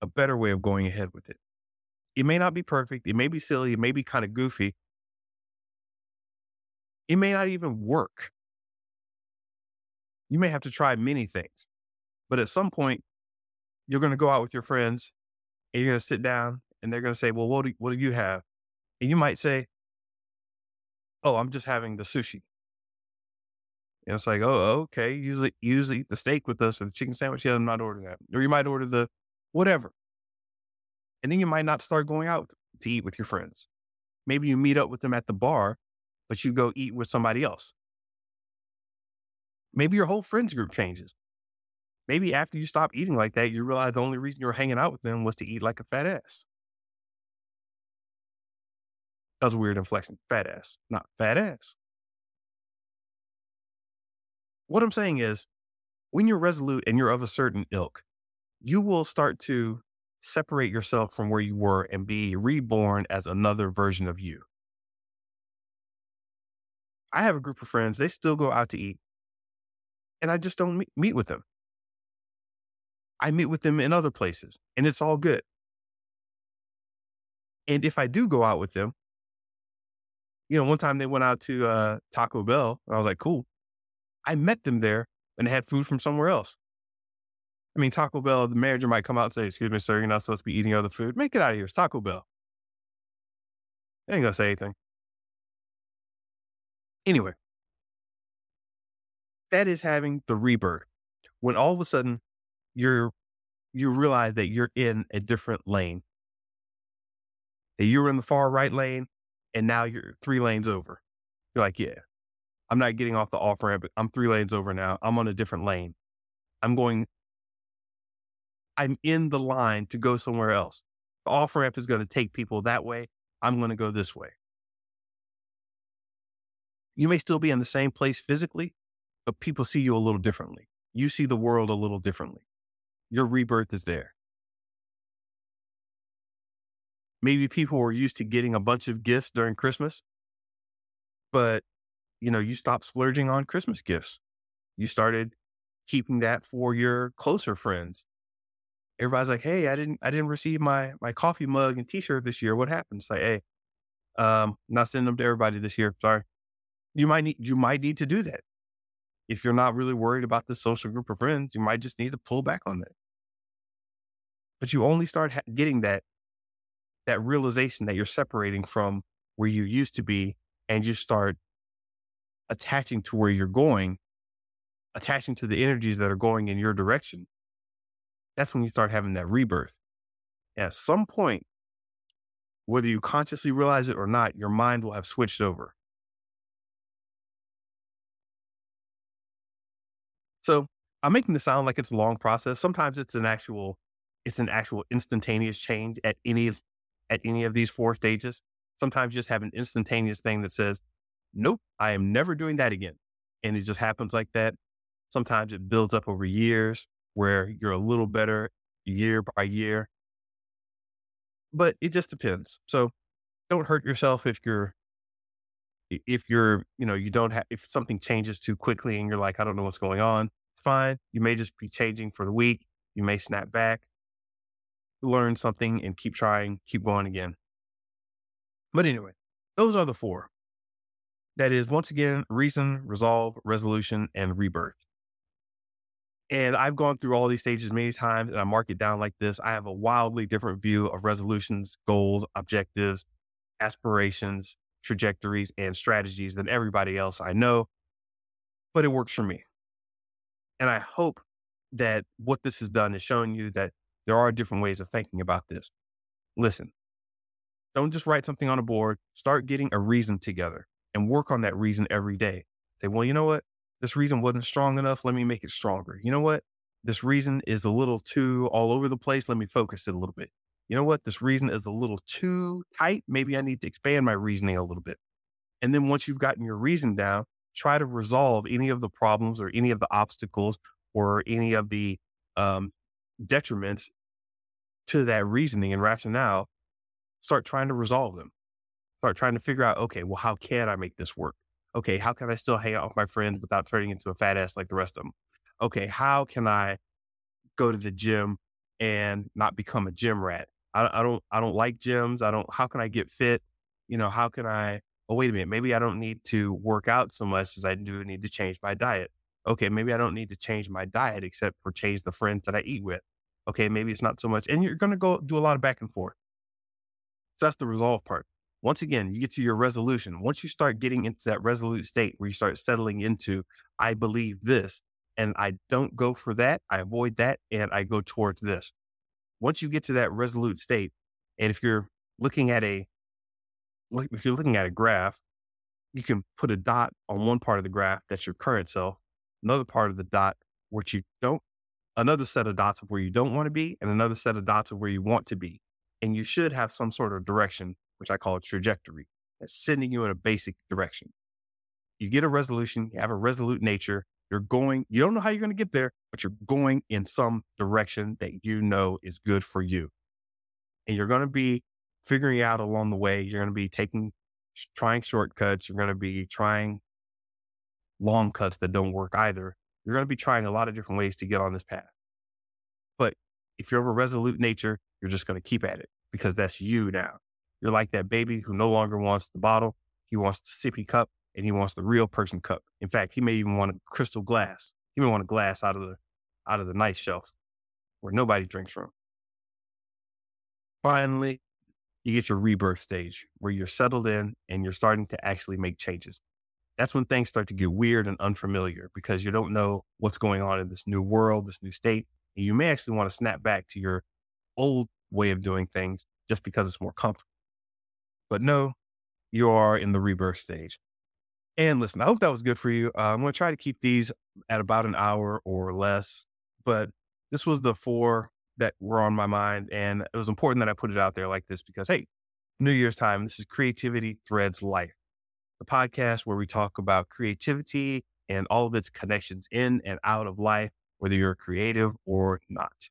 a better way of going ahead with it. It may not be perfect. It may be silly. It may be kind of goofy. It may not even work. You may have to try many things. But at some point, you're going to go out with your friends and you're going to sit down and they're going to say, Well, what do, what do you have? And you might say, Oh, I'm just having the sushi. And it's like, Oh, okay. Usually, usually the steak with us or the chicken sandwich. Yeah, I'm not ordering that. Or you might order the whatever. And then you might not start going out to eat with your friends. Maybe you meet up with them at the bar, but you go eat with somebody else. Maybe your whole friends group changes. Maybe after you stop eating like that, you realize the only reason you were hanging out with them was to eat like a fat ass. That was a weird inflection. Fat ass, not fat ass. What I'm saying is, when you're resolute and you're of a certain ilk, you will start to separate yourself from where you were and be reborn as another version of you. I have a group of friends, they still go out to eat, and I just don't meet, with them. I meet with them in other places, and it's all good. And if I do go out with them, you know, one time they went out to uh, Taco Bell, I was like, cool. I met them there and they had food from somewhere else. I mean, Taco Bell, the manager might come out and say, Excuse me, sir, you're not supposed to be eating other food. Make it out of here. It's Taco Bell. They ain't gonna say anything. Anyway, that is having the rebirth. When all of a sudden you're you realize that you're in a different lane. That you were in the far right lane and now you're three lanes over. You're like, yeah, I'm not getting off the off ramp. but I'm three lanes over now. I'm on a different lane. I'm going, I'm in the line to go somewhere else. The off ramp is going to take people that way. I'm going to go this way. You may still be in the same place physically, but people see you a little differently. You see the world a little differently. Your rebirth is there. Maybe people were used to getting a bunch of gifts during Christmas, but you know, you stopped splurging on Christmas gifts. You started keeping that for your closer friends. Everybody's like, "Hey, I didn't, I didn't receive my my coffee mug and T-shirt this year. What happened?" It's like, "Hey, um, not sending them to everybody this year. Sorry." You might need, you might need to do that. If you're not really worried about the social group of friends, you might just need to pull back on that. But you only start ha- getting that that realization that you're separating from where you used to be, and you start attaching to where you're going, attaching to the energies that are going in your direction, that's when you start having that rebirth. at some point, whether you consciously realize it or not, your mind will have switched over. So I'm making this sound like it's a long process. Sometimes it's an actual, it's an actual instantaneous change at any at any of these four stages. Sometimes you just have an instantaneous thing that says, nope, I am never doing that again. And it just happens like that. Sometimes it builds up over years where you're a little better year by year. But it just depends. So don't hurt yourself if you're if you're, you know, you don't have if something changes too quickly and you're like, I don't know what's going on, it's fine. You may just be changing for the week. You may snap back, learn something and keep trying, keep going again. But anyway, those are the four. That is, once again, reason, resolve, resolution, and rebirth. And I've gone through all these stages many times and I mark it down like this. I have a wildly different view of resolutions, goals, objectives, aspirations, trajectories, and strategies than everybody else I know, but it works for me. And I hope that what this has done is showing you that there are different ways of thinking about this. Listen, don't just write something on a board, start getting a reason together and work on that reason every day. Say, well, you know what? This reason wasn't strong enough. Let me make it stronger. You know what? This reason is a little too all over the place. Let me focus it a little bit. You know what? This reason is a little too tight. Maybe I need to expand my reasoning a little bit. And then once you've gotten your reason down, try to resolve any of the problems or any of the obstacles or any of the um, detriments to that reasoning and rationale. Start trying to resolve them start trying to figure out, okay, well, how can I make this work? Okay, how can I still hang out with my friends without turning into a fat ass like the rest of them? Okay, how can I go to the gym and not become a gym rat? I, I don't, I don't like gyms. I don't. How can I get fit? You know, how can I? Oh, wait a minute. Maybe I don't need to work out so much as I do need to change my diet. Okay, maybe I don't need to change my diet except for change the friends that I eat with. Okay, maybe it's not so much. And you're going to go do a lot of back and forth. So that's the resolve part once again, you get to your resolution. Once you start getting into that resolute state where you start settling into, I believe this, and I don't go for that, I avoid that, and I go towards this. Once you get to that resolute state, and if you're looking at a, if you're looking at a graph, you can put a dot on one part of the graph that's your current self, another part of the dot which you don't, another set of dots of where you don't want to be, and another set of dots of where you want to be. And you should have some sort of direction which I call a trajectory, that's sending you in a basic direction. You get a resolution, you have a resolute nature, you're going, you don't know how you're going to get there, but you're going in some direction that you know is good for you. And you're going to be figuring out along the way, you're going to be taking, trying shortcuts, you're going to be trying long cuts that don't work either. You're going to be trying a lot of different ways to get on this path. But if you're of a resolute nature, you're just going to keep at it because that's you now. You're like that baby who no longer wants the bottle. He wants the sippy cup and he wants the real person cup. In fact, he may even want a crystal glass. He may want a glass out of the out of the nice shelf. where nobody drinks from. Finally, you get your rebirth stage where you're settled in and you're starting to actually make changes. That's when things start to get weird and unfamiliar because you don't know what's going on in this new world, this new state. And you may actually want to snap back to your old way of doing things just because it's more comfortable. But no, you are in the rebirth stage. And listen, I hope that was good for you. Uh, I'm going to try to keep these at about an hour or less, but this was the four that were on my mind. And it was important that I put it out there like this because, hey, New Year's time, this is Creativity Threads Life, the podcast where we talk about creativity and all of its connections in and out of life, whether you're creative or not.